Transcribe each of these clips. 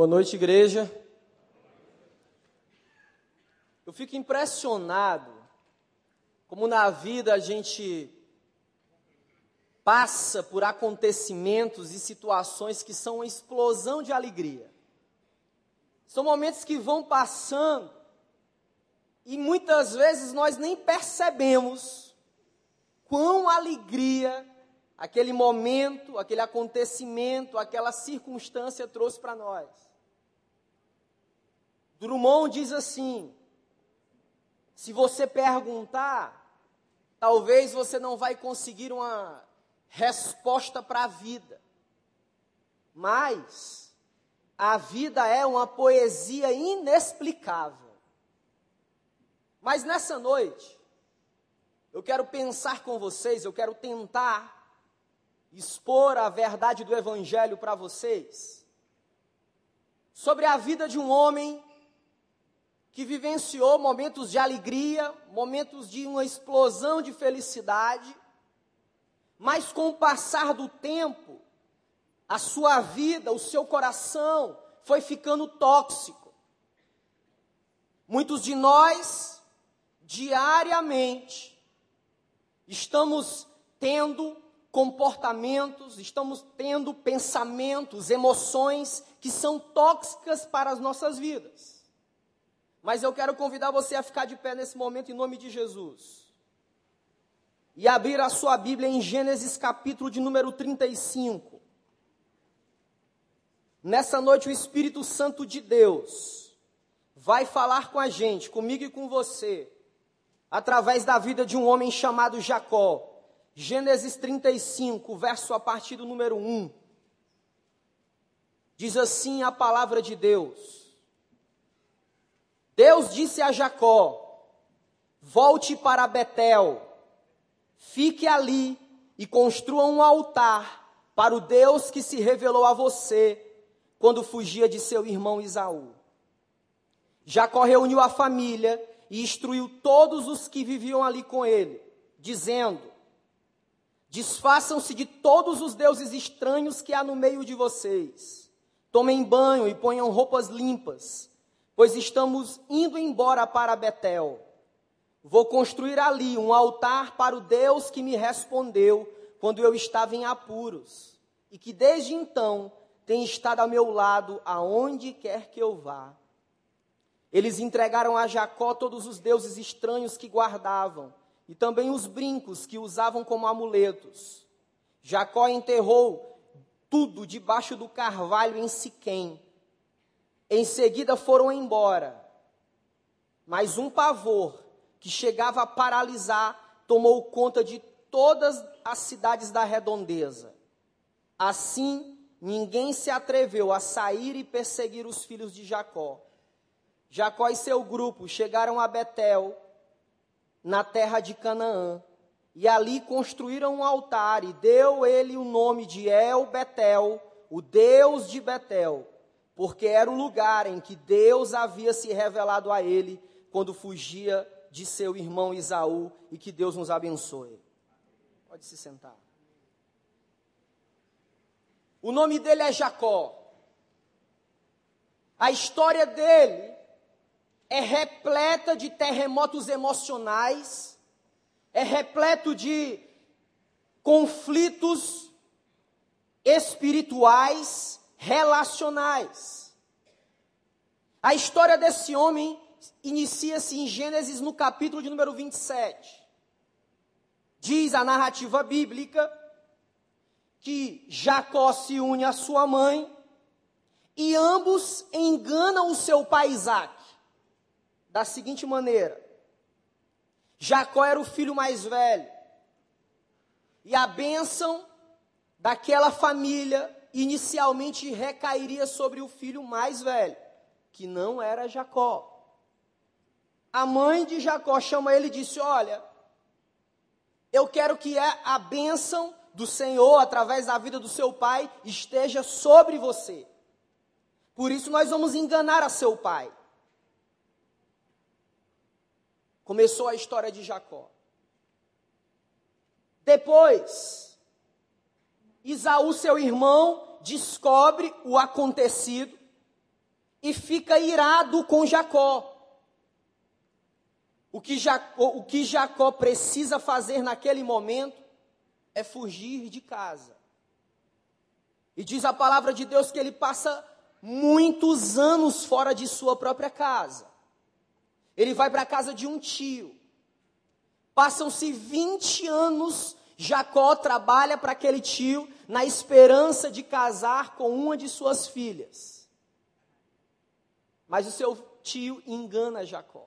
Boa noite, igreja. Eu fico impressionado como na vida a gente passa por acontecimentos e situações que são uma explosão de alegria. São momentos que vão passando e muitas vezes nós nem percebemos quão alegria aquele momento, aquele acontecimento, aquela circunstância trouxe para nós. Drummond diz assim: se você perguntar, talvez você não vai conseguir uma resposta para a vida. Mas a vida é uma poesia inexplicável. Mas nessa noite, eu quero pensar com vocês, eu quero tentar expor a verdade do Evangelho para vocês, sobre a vida de um homem que vivenciou momentos de alegria, momentos de uma explosão de felicidade, mas com o passar do tempo, a sua vida, o seu coração foi ficando tóxico. Muitos de nós, diariamente, estamos tendo comportamentos, estamos tendo pensamentos, emoções que são tóxicas para as nossas vidas. Mas eu quero convidar você a ficar de pé nesse momento em nome de Jesus. E abrir a sua Bíblia em Gênesis capítulo de número 35. Nessa noite, o Espírito Santo de Deus vai falar com a gente, comigo e com você, através da vida de um homem chamado Jacó. Gênesis 35, verso a partir do número 1. Diz assim a palavra de Deus: Deus disse a Jacó: Volte para Betel, fique ali e construa um altar para o Deus que se revelou a você quando fugia de seu irmão Isaú. Jacó reuniu a família e instruiu todos os que viviam ali com ele, dizendo: Desfaçam-se de todos os deuses estranhos que há no meio de vocês. Tomem banho e ponham roupas limpas, pois estamos indo embora para Betel. Vou construir ali um altar para o Deus que me respondeu quando eu estava em apuros, e que desde então tem estado ao meu lado aonde quer que eu vá. Eles entregaram a Jacó todos os deuses estranhos que guardavam e também os brincos que usavam como amuletos. Jacó enterrou tudo debaixo do carvalho em Siquém. Em seguida foram embora. Mas um pavor que chegava a paralisar tomou conta de todas as cidades da redondeza. Assim, ninguém se atreveu a sair e perseguir os filhos de Jacó. Jacó e seu grupo chegaram a Betel, na terra de Canaã, e ali construíram um altar e deu ele o nome de El Betel, o Deus de Betel, porque era o lugar em que Deus havia se revelado a ele quando fugia de seu irmão Isaú e que Deus nos abençoe. Pode se sentar. O nome dele é Jacó. A história dele é repleta de terremotos emocionais, é repleto de conflitos espirituais, relacionais. A história desse homem inicia-se em Gênesis no capítulo de número 27. Diz a narrativa bíblica que Jacó se une à sua mãe e ambos enganam o seu pai Isaac da seguinte maneira: Jacó era o filho mais velho e a bênção daquela família inicialmente recairia sobre o filho mais velho, que não era Jacó. A mãe de Jacó chama ele e disse: Olha, eu quero que a bênção do Senhor, através da vida do seu pai, esteja sobre você. Por isso nós vamos enganar a seu pai. Começou a história de Jacó. Depois, Isaú, seu irmão, descobre o acontecido e fica irado com Jacó. O que, Jacó, o que Jacó precisa fazer naquele momento é fugir de casa. E diz a palavra de Deus que ele passa muitos anos fora de sua própria casa. Ele vai para a casa de um tio. Passam-se 20 anos, Jacó trabalha para aquele tio na esperança de casar com uma de suas filhas. Mas o seu tio engana Jacó.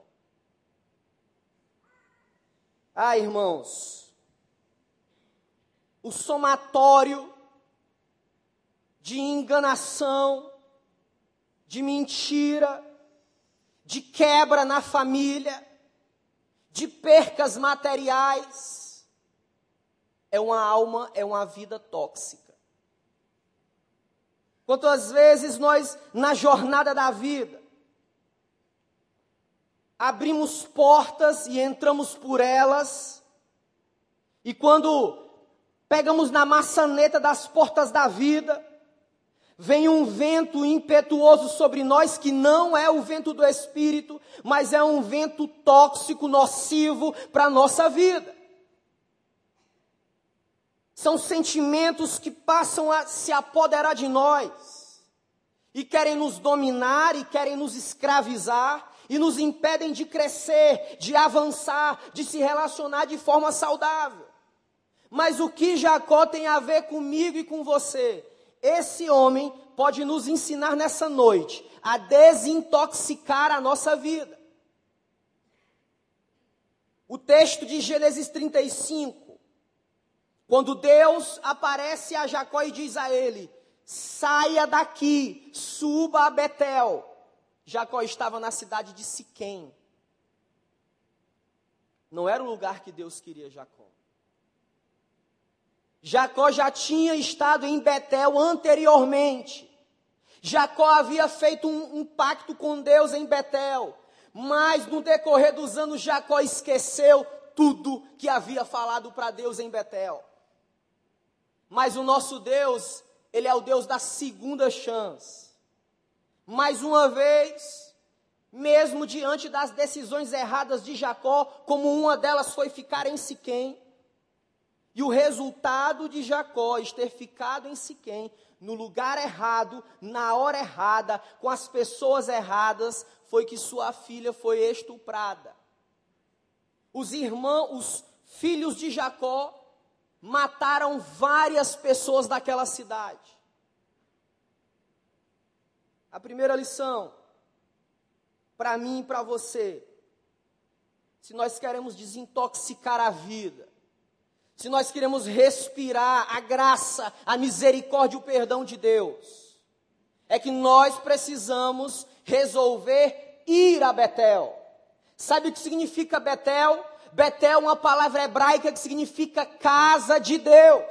Ah, irmãos, o somatório de enganação, de mentira, de quebra na família, de percas materiais, é uma alma, é uma vida tóxica. Quantas vezes nós, na jornada da vida, abrimos portas e entramos por elas, e quando pegamos na maçaneta das portas da vida, vem um vento impetuoso sobre nós que não é o vento do Espírito, mas é um vento tóxico, nocivo para a nossa vida. São sentimentos que passam a se apoderar de nós e querem nos dominar e querem nos escravizar e nos impedem de crescer, de avançar, de se relacionar de forma saudável. Mas o que Jacó tem a ver comigo e com você? Esse homem pode nos ensinar nessa noite a desintoxicar a nossa vida. O texto de Gênesis 35, quando Deus aparece a Jacó e diz a ele: saia daqui, suba a Betel. Jacó estava na cidade de Siquém. Não era o lugar que Deus queria Jacó. Jacó já tinha estado em Betel anteriormente. Jacó havia feito um, um, pacto com Deus em Betel. Mas no decorrer dos anos, Jacó esqueceu tudo que havia falado para Deus em Betel. Mas o nosso Deus, Ele é o Deus da segunda chance. Mais uma vez, mesmo diante das decisões erradas de Jacó, como uma delas foi ficar em Siquém, e o resultado de Jacó ter ficado em Siquém, no lugar errado, na hora errada, com as pessoas erradas, foi que sua filha foi estuprada. Os irmãos, os filhos de Jacó, mataram várias pessoas daquela cidade. A primeira lição, para mim e para você, se nós queremos desintoxicar a vida, se nós queremos respirar a graça, a misericórdia e o perdão de Deus, é que nós precisamos resolver ir a Betel. Sabe o que significa Betel? Betel é uma palavra hebraica que significa casa de Deus.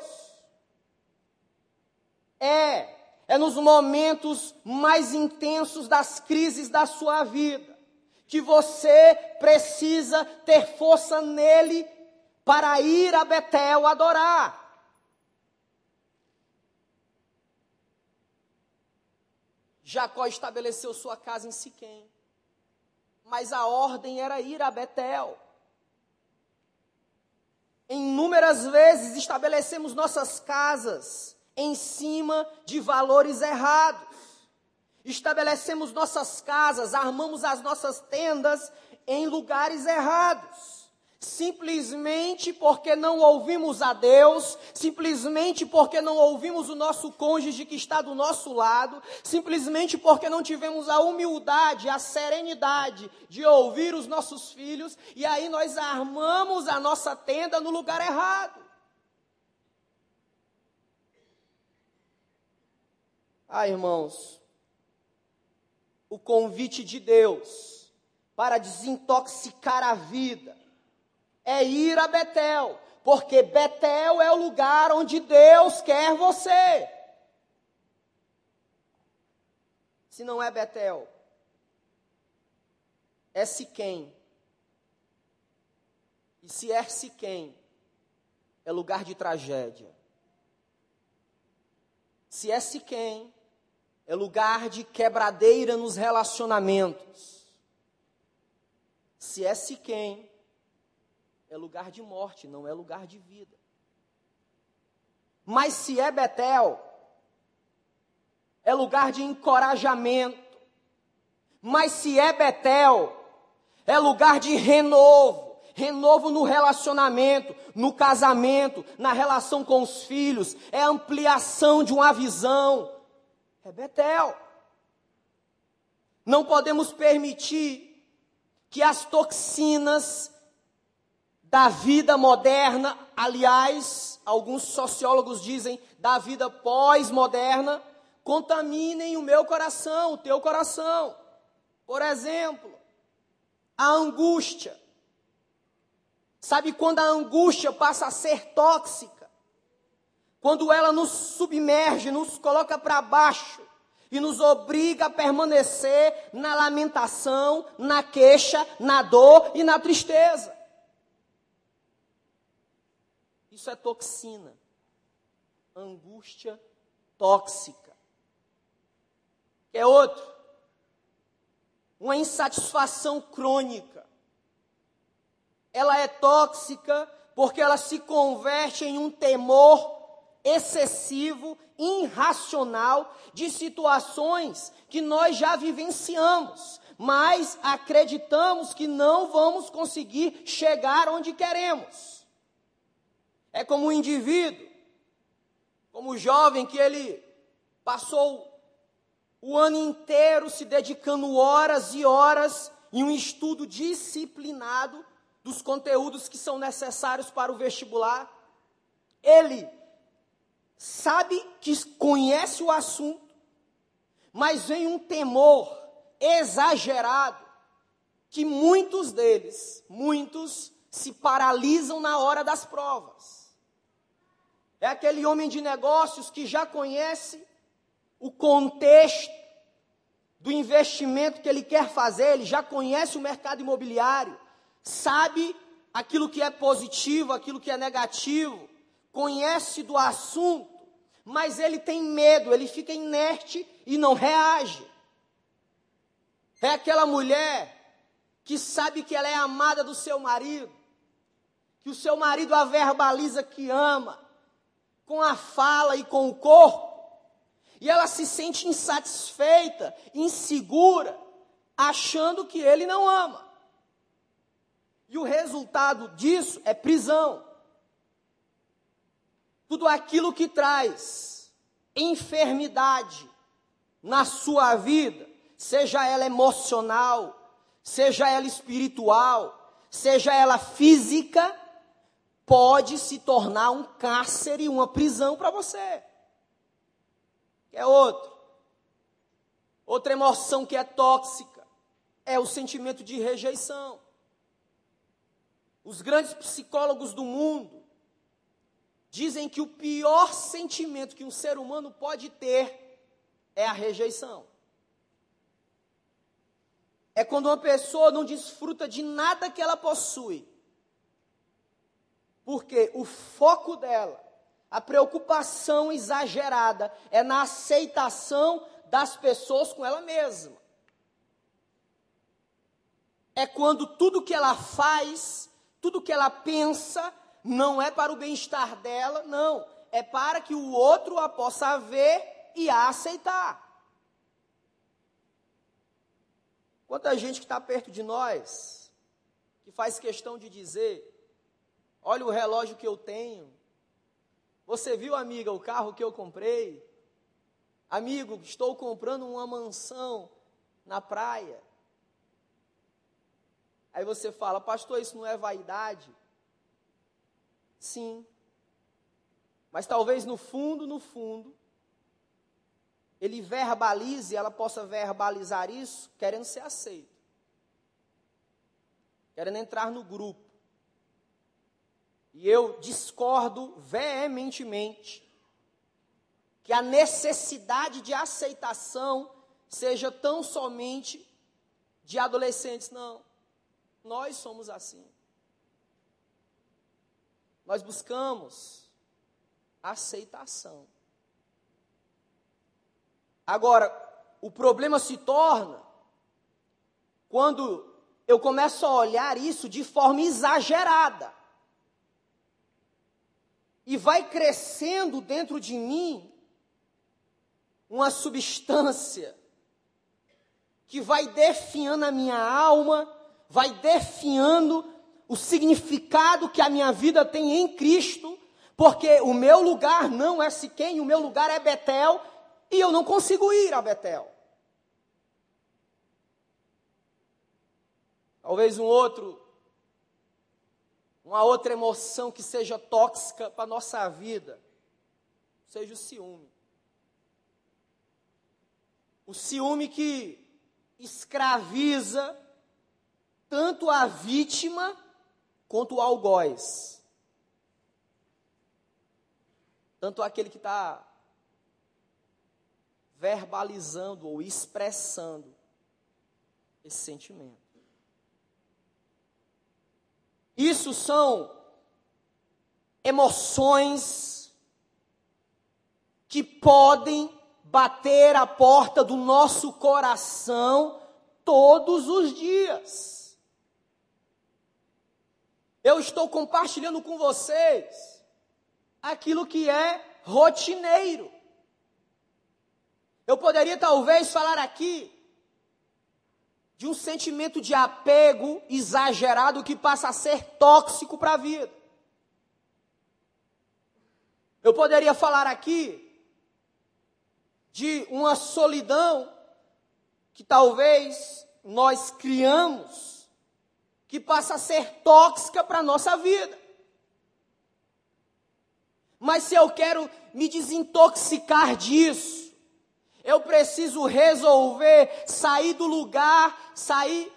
É é nos momentos mais intensos das crises da sua vida que você precisa ter força nele para ir a Betel adorar. Jacó estabeleceu sua casa em Siquém, mas a ordem era ir a Betel. Inúmeras vezes estabelecemos nossas casas em cima de valores errados. Estabelecemos nossas casas, armamos as nossas tendas em lugares errados. Simplesmente porque não ouvimos a Deus, simplesmente porque não ouvimos o nosso cônjuge que está do nosso lado, simplesmente porque não tivemos a humildade, a serenidade de ouvir os nossos filhos, e aí nós armamos a nossa tenda no lugar errado. Ah, irmãos, o convite de Deus para desintoxicar a vida é ir a Betel, porque Betel é o lugar onde Deus quer você. Se não é Betel, é Siquém. E se é Siquém, é lugar de tragédia. Se é Siquém, é lugar de quebradeira nos relacionamentos. Se é Siquém, é lugar de morte, não é lugar de vida. Mas se é Betel, é lugar de encorajamento. Mas se é Betel, é lugar de renovo. Renovo no relacionamento, no casamento, na relação com os filhos. É ampliação de uma visão. É Betel. Não podemos permitir que as toxinas da vida moderna, aliás, alguns sociólogos dizem da vida pós-moderna, contaminem o meu coração, o teu coração. Por exemplo, a angústia. Sabe quando a angústia passa a ser tóxica? Quando ela nos submerge, nos coloca para baixo e nos obriga a permanecer na lamentação, na queixa, na dor e na tristeza. Isso é toxina. Angústia tóxica. É outro. Uma insatisfação crônica. Ela é tóxica porque ela se converte em um temor excessivo, irracional de situações que nós já vivenciamos, mas acreditamos que não vamos conseguir chegar onde queremos. É como um indivíduo, como o jovem que ele passou o ano inteiro se dedicando horas e horas em um estudo disciplinado dos conteúdos que são necessários para o vestibular. Ele sabe que conhece o assunto, mas vem um temor exagerado que muitos deles, muitos se paralisam na hora das provas. É aquele homem de negócios que já conhece o contexto do investimento que ele quer fazer, ele já conhece o mercado imobiliário, sabe aquilo que é positivo, aquilo que é negativo, conhece do assunto, mas ele tem medo, ele fica inerte e não reage. É aquela mulher que sabe que ela é amada do seu marido, que o seu marido a verbaliza que ama, com a fala e com o corpo, e ela se sente insatisfeita, insegura, achando que ele não ama. E o resultado disso é prisão. Tudo aquilo que traz enfermidade na sua vida, seja ela emocional, seja ela espiritual, seja ela física, pode se tornar um cárcere, uma prisão para você. É outro. Outra emoção que é tóxica é o sentimento de rejeição. Os grandes psicólogos do mundo dizem que o pior sentimento que um ser humano pode ter é a rejeição. É quando uma pessoa não desfruta de nada que ela possui porque o foco dela, a preocupação exagerada, é na aceitação das pessoas com ela mesma. É quando tudo que ela faz, tudo que ela pensa, não é para o bem-estar dela, não. É para que o outro a possa ver e a aceitar. Quanta gente que está perto de nós, que faz questão de dizer, Olha o relógio que eu tenho. Você viu, amiga, o carro que eu comprei? Amigo, estou comprando uma mansão na praia. Aí você fala, pastor, isso não é vaidade? Sim. Mas talvez no fundo, no fundo, ele verbalize, ela possa verbalizar isso querendo ser aceito. Querendo entrar no grupo. E eu discordo veementemente que a necessidade de aceitação seja tão somente de adolescentes, não. Nós somos assim. Nós buscamos aceitação. Agora, o problema se torna quando eu começo a olhar isso de forma exagerada. E vai crescendo dentro de mim uma substância que vai definhando a minha alma, vai definhando o significado que a minha vida tem em Cristo, porque o meu lugar não é Siquém, o meu lugar é Betel, e eu não consigo ir a Betel. Talvez um outro, uma outra emoção que seja tóxica para a nossa vida, seja o ciúme. O ciúme que escraviza tanto a vítima quanto o algoz. Tanto aquele que está verbalizando ou expressando esse sentimento. Isso são emoções que podem bater a porta do nosso coração todos os dias. Eu estou compartilhando com vocês aquilo que é rotineiro. Eu poderia talvez falar aqui de um sentimento de apego exagerado que passa a ser tóxico para a vida. Eu poderia falar aqui de uma solidão que talvez nós criamos, que passa a ser tóxica para a nossa vida. Mas se eu quero me desintoxicar disso, eu preciso resolver sair do lugar, sair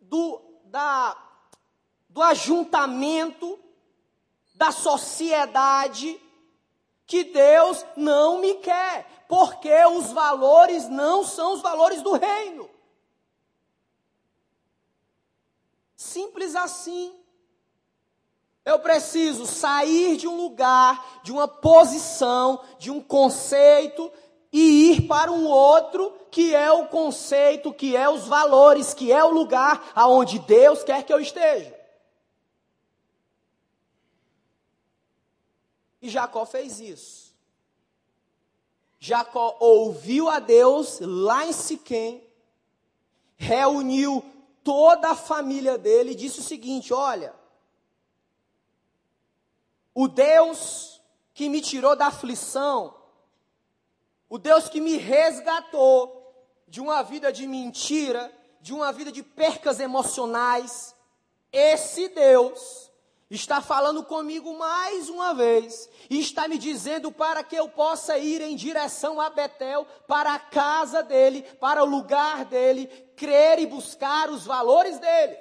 do, da, do ajuntamento, da sociedade, que Deus não me quer porque os valores não são os valores do reino. Simples assim. Eu preciso sair de um lugar, de uma posição, de um conceito e ir para um outro que é o conceito, que é os valores, que é o lugar aonde Deus quer que eu esteja. E Jacó fez isso. Jacó ouviu a Deus lá em Siquém, reuniu toda a família dele e disse o seguinte: Olha, o Deus que me tirou da aflição, o Deus que me resgatou de uma vida de mentira, de uma vida de percas emocionais, esse Deus está falando comigo mais uma vez e está me dizendo para que eu possa ir em direção a Betel, para a casa dele, para o lugar dele, crer e buscar os valores dele.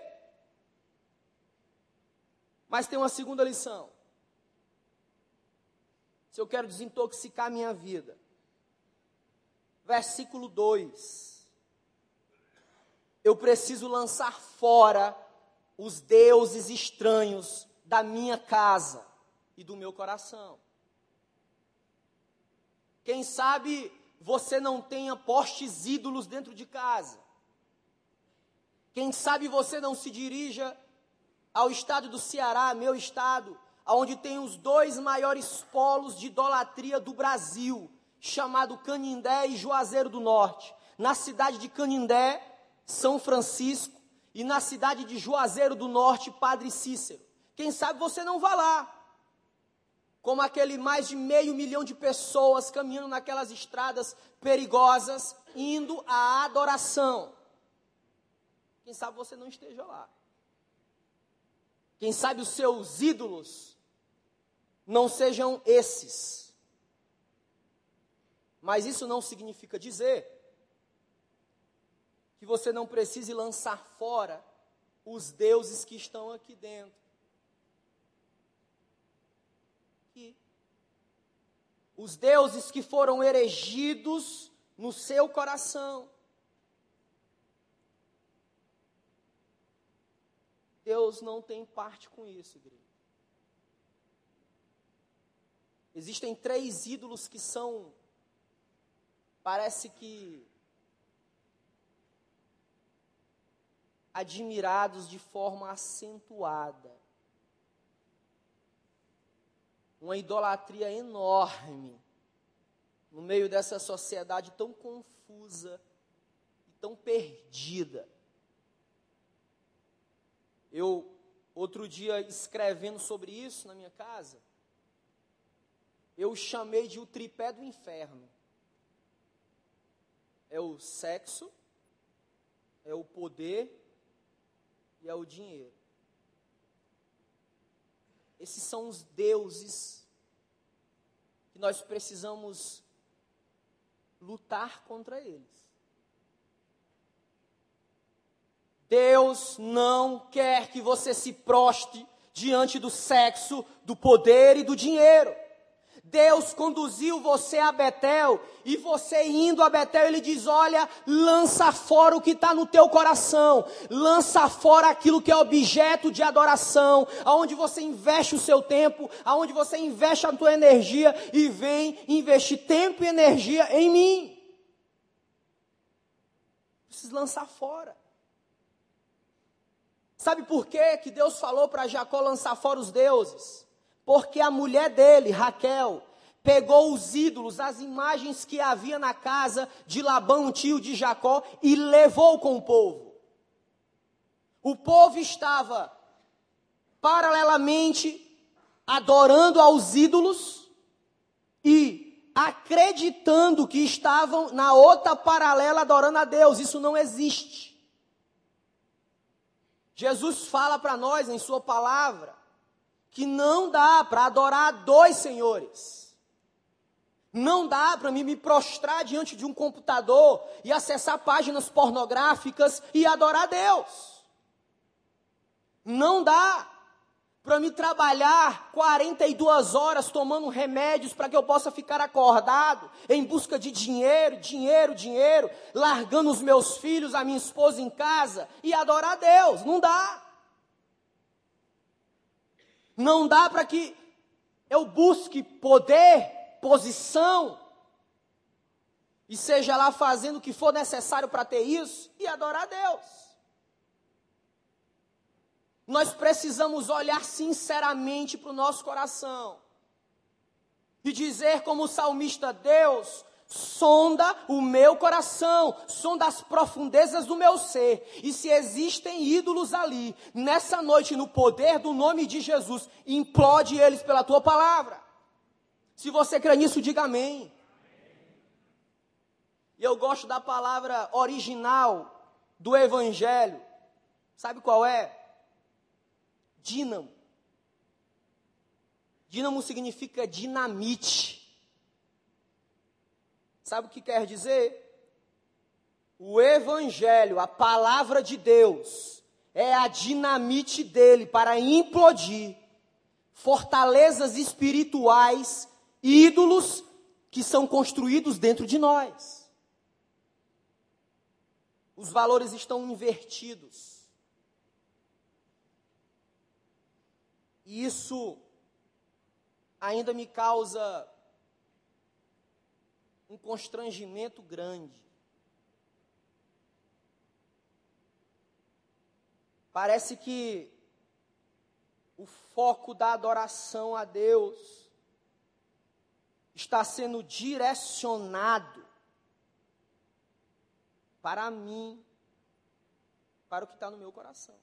Mas tem uma segunda lição. Se eu quero desintoxicar minha vida. Versículo 2. Eu preciso lançar fora os deuses estranhos da minha casa e do meu coração. Quem sabe você não tenha postes ídolos dentro de casa. Quem sabe você não se dirija ao estado do Ceará, meu estado, onde tem os dois maiores polos de idolatria do Brasil, chamado Canindé e Juazeiro do Norte. Na cidade de Canindé, São Francisco, e na cidade de Juazeiro do Norte, Padre Cícero. Quem sabe você não vá lá. Como aquele mais de meio milhão de pessoas caminhando naquelas estradas perigosas, indo à adoração. Quem sabe você não esteja lá. Quem sabe os seus ídolos não sejam esses. Mas isso não significa dizer que você não precise lançar fora os deuses que estão aqui dentro. os deuses que foram erigidos no seu coração. Deus não tem parte com isso, igreja. Existem três ídolos que são parece que admirados de forma acentuada. Uma idolatria enorme no meio dessa sociedade tão confusa e tão perdida. Eu, outro dia, escrevendo sobre isso na minha casa, eu chamei de o tripé do inferno. É o sexo, é o poder e é o dinheiro. Esses são os deuses que nós precisamos lutar contra eles. Deus não quer que você se proste diante do sexo, do poder e do dinheiro. Deus conduziu você a Betel, e você indo a Betel, ele diz: Olha, lança fora o que está no teu coração, lança fora aquilo que é objeto de adoração, aonde você investe o seu tempo, aonde você investe a tua energia, e vem investir tempo e energia em mim. Precisa lançar fora. Sabe por quê que Deus falou para Jacó lançar fora os deuses? Porque a mulher dele, Raquel, pegou os ídolos, as imagens que havia na casa de Labão, tio de Jacó, e levou com o povo. O povo estava paralelamente adorando aos ídolos e acreditando que estavam na outra paralela adorando a Deus. Isso não existe. Jesus fala para nós em Sua palavra que não dá para adorar dois senhores. Não dá para mim me prostrar diante de um computador e acessar páginas pornográficas e adorar Deus. Não dá para me trabalhar 42 horas tomando remédios para que eu possa ficar acordado em busca de dinheiro, dinheiro, dinheiro, largando os meus filhos, a minha esposa em casa e adorar Deus. Não dá. Não dá para que eu busque poder, posição, e seja lá fazendo o que for necessário para ter isso e adorar a Deus. Nós precisamos olhar sinceramente para o nosso coração e dizer, como o salmista: Deus, sonda o meu coração, sonda as profundezas do meu ser. E se existem ídolos ali, nessa noite, no poder do nome de Jesus, implode eles pela tua palavra. Se você crê nisso, diga amém. E eu gosto da palavra original do Evangelho. Sabe qual é? Dínamo. Dínamo significa dinamite. Sabe o que quer dizer? O Evangelho, a palavra de Deus, é a dinamite dele para implodir fortalezas espirituais, ídolos que são construídos dentro de nós. Os valores estão invertidos. E isso ainda me causa um constrangimento grande. Parece que o foco da adoração a Deus está sendo direcionado para mim, para o que está no meu coração.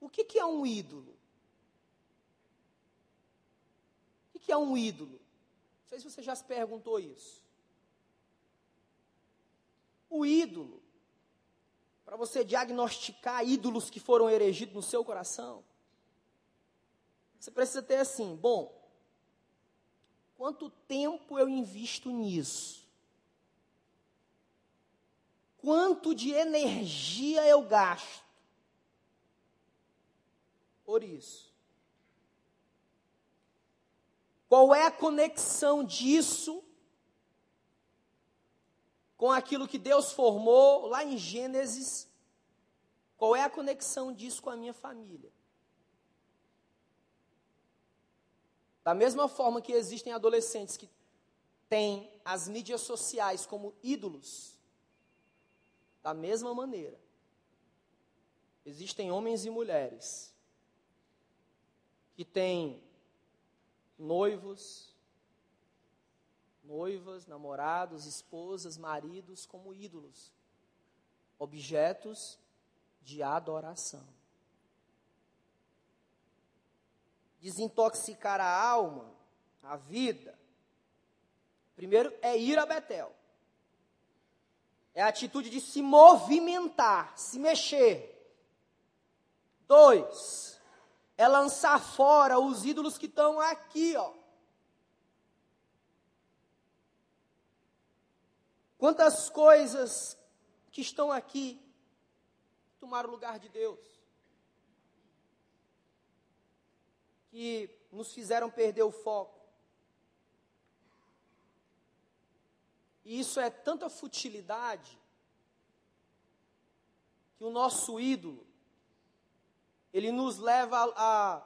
O que, que é um ídolo? O que, que é um ídolo? Sei se você já se perguntou isso. O ídolo, para você diagnosticar ídolos que foram erigidos no seu coração, você precisa ter assim: bom, quanto tempo eu invisto nisso? Quanto de energia eu gasto por isso? Qual é a conexão disso com aquilo que Deus formou lá em Gênesis? Qual é a conexão disso com a minha família? Da mesma forma que existem adolescentes que tem as mídias sociais como ídolos, da mesma maneira, existem homens e mulheres que têm noivos, noivas, namorados, esposas, maridos como ídolos, objetos de adoração. Desintoxicar a alma, a vida. Primeiro é ir a Betel. É a atitude de se movimentar, se mexer. Dois, é lançar fora os ídolos que estão aqui, ó. Quantas coisas que estão aqui tomaram o lugar de Deus? Que nos fizeram perder o foco. E isso é tanta futilidade que o nosso ídolo ele nos leva a, a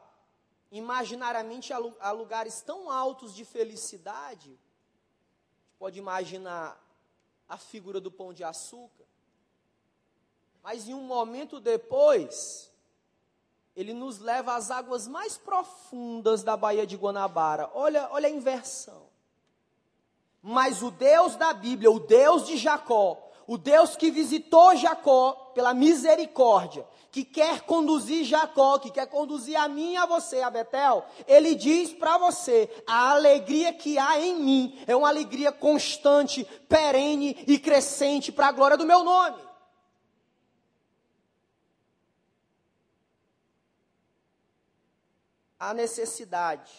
imaginariamente a, a lugares tão altos de felicidade. Pode imaginar a figura do pão de açúcar. Mas em um momento depois, ele nos leva às águas mais profundas da Baía de Guanabara. Olha, olha a inversão. Mas o Deus da Bíblia, o Deus de Jacó, o Deus que visitou Jacó pela misericórdia, que quer conduzir Jacó, que quer conduzir a mim e a você, a Betel, ele diz para você: a alegria que há em mim é uma alegria constante, perene e crescente para a glória do meu nome. Há necessidade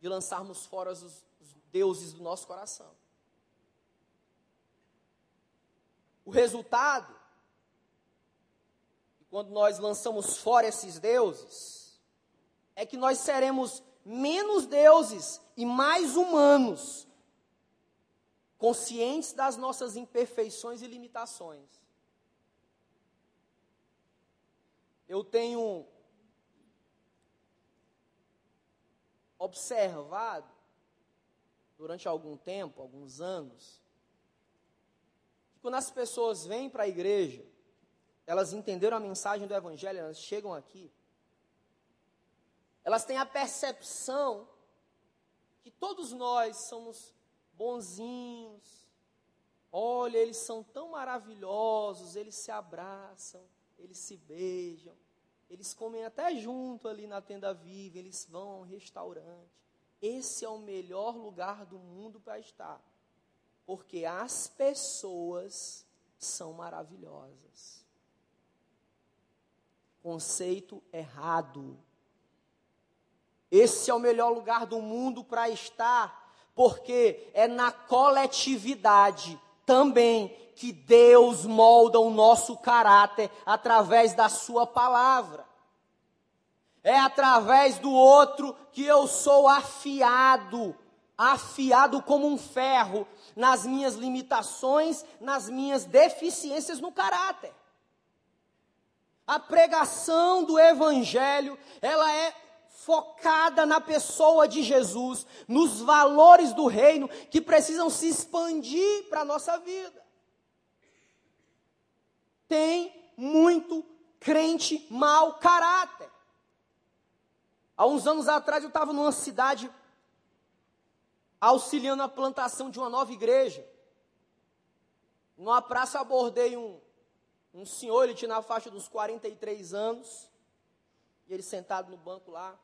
de lançarmos fora os, os deuses do nosso coração. O resultado, quando nós lançamos fora esses deuses, é que nós seremos menos deuses e mais humanos, conscientes das nossas imperfeições e limitações. Eu tenho observado durante algum tempo, alguns anos, quando as pessoas vêm para a igreja, elas entenderam a mensagem do Evangelho, elas chegam aqui, elas têm a percepção que todos nós somos bonzinhos. Olha, eles são tão maravilhosos, eles se abraçam, eles se beijam, eles comem até junto ali na tenda viva, eles vão a um restaurante. Esse é o melhor lugar do mundo para estar. Porque as pessoas são maravilhosas. Conceito errado. Esse é o melhor lugar do mundo para estar, porque é na coletividade também que Deus molda o nosso caráter através da Sua palavra. É através do outro que eu sou afiado afiado como um ferro nas minhas limitações, nas minhas deficiências no caráter. A pregação do evangelho, ela é focada na pessoa de Jesus, nos valores do reino que precisam se expandir para a nossa vida. Tem muito crente mau caráter. Há uns anos atrás eu estava numa cidade auxiliando a plantação de uma nova igreja. Numa praça abordei um, um senhor, ele tinha na faixa dos 43 anos, e ele sentado no banco lá.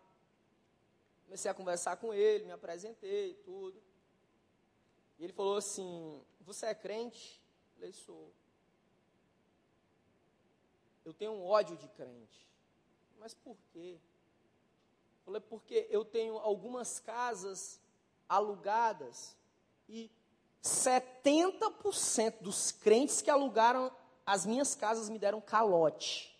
Comecei a conversar com ele, me apresentei, tudo. E ele falou assim: Você é crente? Eu falei: Sou. Eu tenho um ódio de crente. Mas por quê? Eu falei: Porque eu tenho algumas casas alugadas e 70% dos crentes que alugaram as minhas casas me deram calote.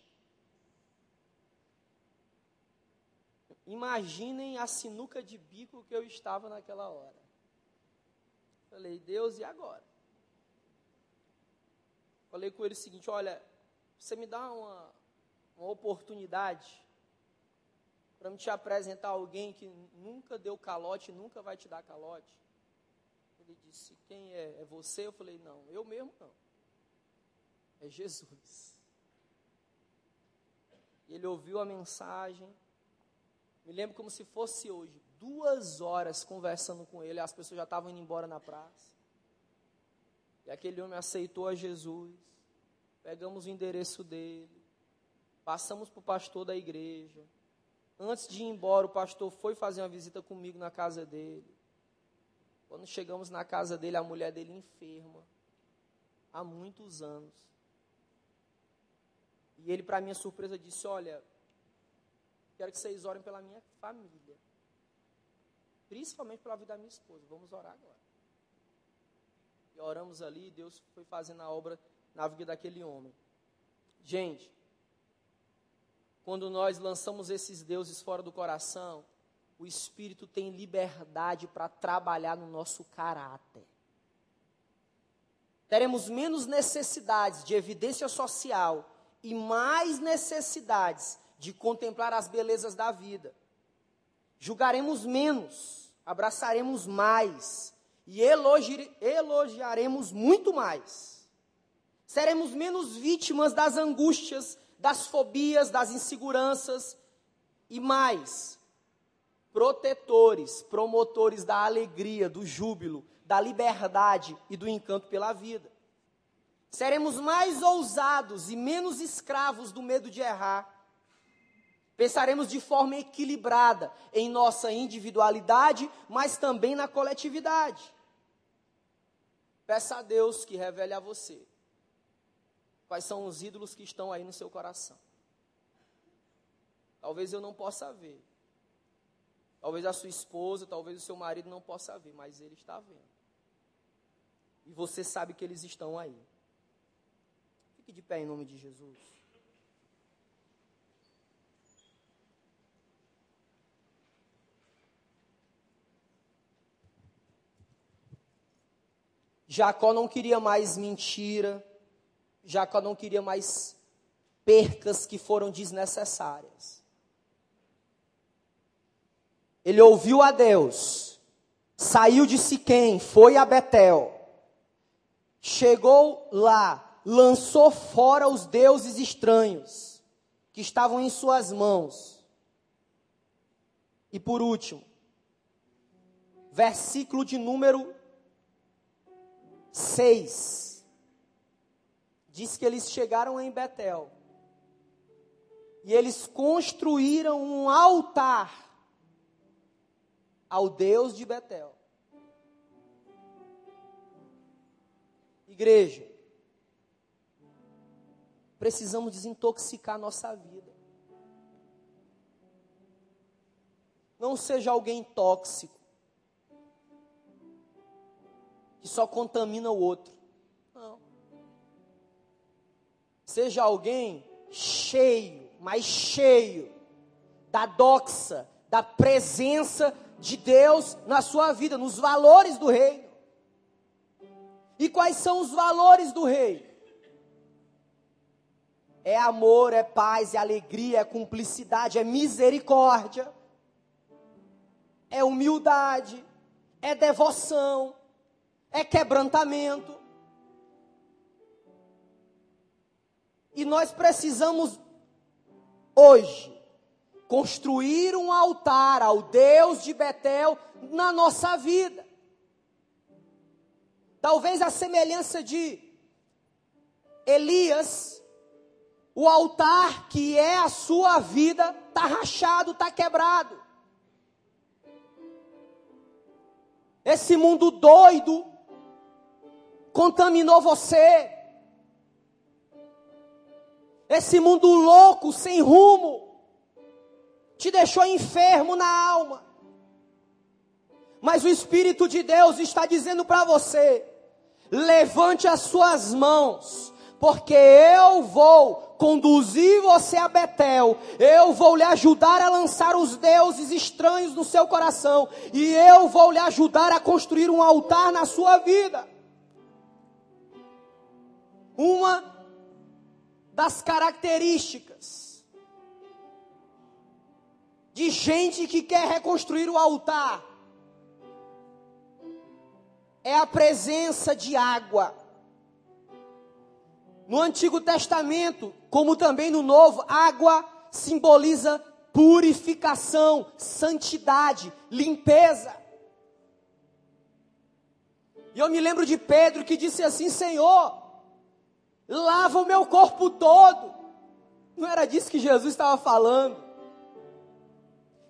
Imaginem a sinuca de bico que eu estava naquela hora. Falei, Deus, e agora? Falei com ele o seguinte: olha, você me dá uma, uma oportunidade para me te apresentar alguém que nunca deu calote, nunca vai te dar calote. Ele disse: Quem é? É você? Eu falei: Não, eu mesmo não. É Jesus. E ele ouviu a mensagem. Me lembro como se fosse hoje. Duas horas conversando com ele, as pessoas já estavam indo embora na praça. E aquele homem aceitou a Jesus. Pegamos o endereço dele. Passamos para o pastor da igreja. Antes de ir embora, o pastor foi fazer uma visita comigo na casa dele. Quando chegamos na casa dele, a mulher dele enferma. Há muitos anos. E ele, para minha surpresa, disse: Olha, quero que vocês orem pela minha família. Principalmente pela vida da minha esposa. Vamos orar agora. E oramos ali, Deus foi fazendo a obra na vida daquele homem. Gente, quando nós lançamos esses deuses fora do coração, o Espírito tem liberdade para trabalhar no nosso caráter. Teremos menos necessidades de evidência social e mais necessidades de contemplar as belezas da vida. Julgaremos menos, abraçaremos mais e elogi elogiaremos muito mais. Seremos menos vítimas das angústias das fobias, das inseguranças e mais, protetores, promotores da alegria, do júbilo, da liberdade e do encanto pela vida. Seremos mais ousados e menos escravos do medo de errar. Pensaremos de forma equilibrada em nossa individualidade, mas também na coletividade. Peça a Deus que revele a você Quais são os ídolos que estão aí no seu coração? Talvez eu não possa ver. Talvez a sua esposa, talvez o seu marido não possa ver, mas ele está vendo. E você sabe que eles estão aí. Fique de pé em nome de Jesus. Jacó não queria mais mentira, Jacó não queria mais percas que foram desnecessárias. Ele ouviu a Deus, saiu de Siquém, foi a Betel, chegou lá, lançou fora os deuses estranhos que estavam em suas mãos. E por último, versículo de número 6 diz que eles chegaram em Betel e eles construíram um altar ao Deus de Betel. Igreja, precisamos desintoxicar nossa vida. Não seja alguém tóxico, que só contamina o outro. Seja alguém cheio, mas cheio da doxa, da presença de Deus na sua vida, nos valores do reino. E quais são os valores do rei? É amor, é paz, é alegria, é cumplicidade, é misericórdia, é humildade, é devoção, é quebrantamento. E nós precisamos hoje construir um altar ao Deus de Betel na nossa vida. Talvez a semelhança de Elias, o altar que é a sua vida está rachado, está quebrado. Esse mundo doido contaminou você. Esse mundo louco, sem rumo, te deixou enfermo na alma. Mas o Espírito de Deus está dizendo para você: levante as suas mãos, porque eu vou conduzir você a Betel, eu vou lhe ajudar a lançar os deuses estranhos no seu coração, e eu vou lhe ajudar a construir um altar na sua vida. Uma das características de gente que quer reconstruir o altar é a presença de água. No Antigo Testamento, como também no Novo, água simboliza purificação, santidade, limpeza. E eu me lembro de Pedro que disse assim: Senhor, lava o meu corpo todo. Não era disso que Jesus estava falando.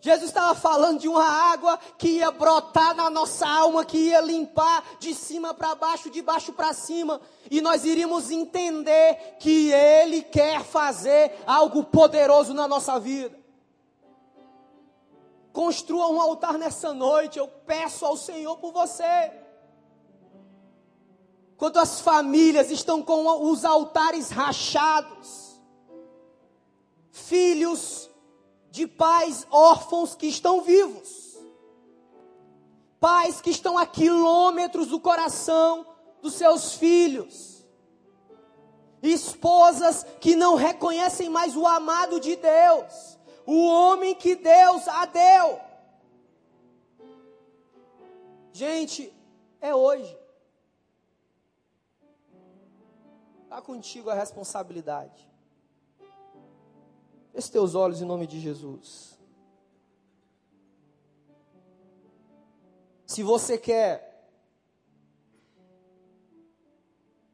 Jesus estava falando de uma água que ia brotar na nossa alma, que ia limpar de cima para baixo, de baixo para cima, e nós iríamos entender que Ele quer fazer algo poderoso na nossa vida. Construa um altar nessa noite, eu peço ao Senhor por você. Quando as famílias estão com os altares rachados, filhos de pais órfãos que estão vivos, pais que estão a quilômetros do coração dos seus filhos, esposas que não reconhecem mais o amado de Deus, o homem que Deus a deu. Gente, é hoje. Está contigo a responsabilidade. Feche teus olhos em nome de Jesus. Se você quer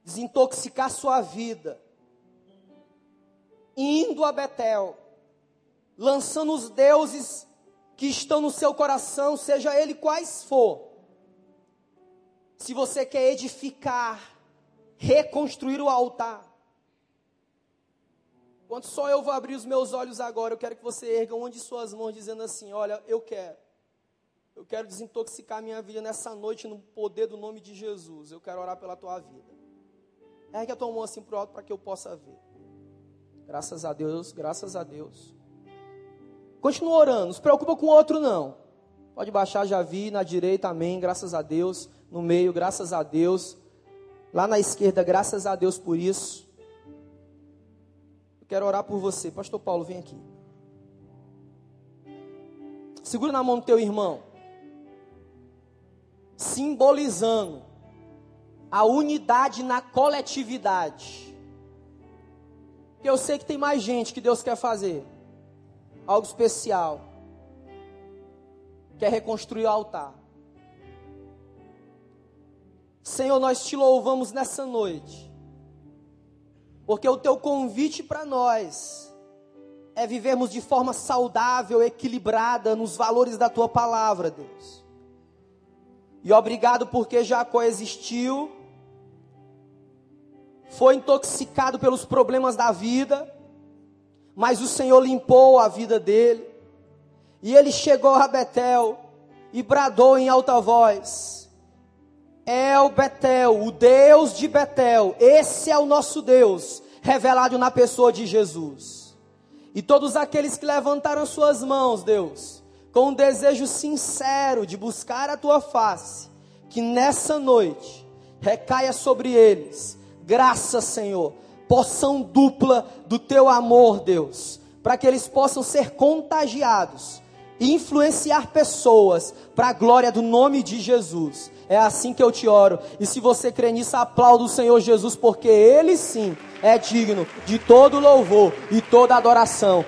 desintoxicar sua vida, indo a Betel, lançando os deuses que estão no seu coração, seja ele quais for. Se você quer edificar, reconstruir o altar, Quando só eu vou abrir os meus olhos agora, eu quero que você erga uma de suas mãos, dizendo assim: Olha, eu quero. Eu quero desintoxicar minha vida nessa noite no poder do nome de Jesus. Eu quero orar pela tua vida. Ergue a tua mão assim para alto para que eu possa ver. Graças a Deus, graças a Deus. Continua orando, não se preocupa com o outro não. Pode baixar, já vi, na direita, amém, graças a Deus. No meio, graças a Deus. Lá na esquerda, graças a Deus por isso. Eu quero orar por você. Pastor Paulo, vem aqui. Segura na mão do teu irmão. Simbolizando a unidade na coletividade. Porque eu sei que tem mais gente que Deus quer fazer algo especial. Quer reconstruir o altar. Senhor, nós te louvamos nessa noite, porque o teu convite para nós é vivermos de forma saudável, equilibrada nos valores da tua palavra, Deus. E obrigado porque já coexistiu, foi intoxicado pelos problemas da vida, mas o Senhor limpou a vida dele. E ele chegou a Betel e bradou em alta voz: El Betel, o Deus de Betel, esse é o nosso Deus, revelado na pessoa de Jesus. E todos aqueles que levantaram suas mãos, Deus, com um desejo sincero de buscar a tua face, que nessa noite recaia sobre eles, graça, Senhor porção dupla do teu amor, Deus, para que eles possam ser contagiados e influenciar pessoas para a glória do nome de Jesus. É assim que eu te oro. E se você crê nisso, aplauda o Senhor Jesus, porque Ele sim é digno de todo louvor e toda adoração.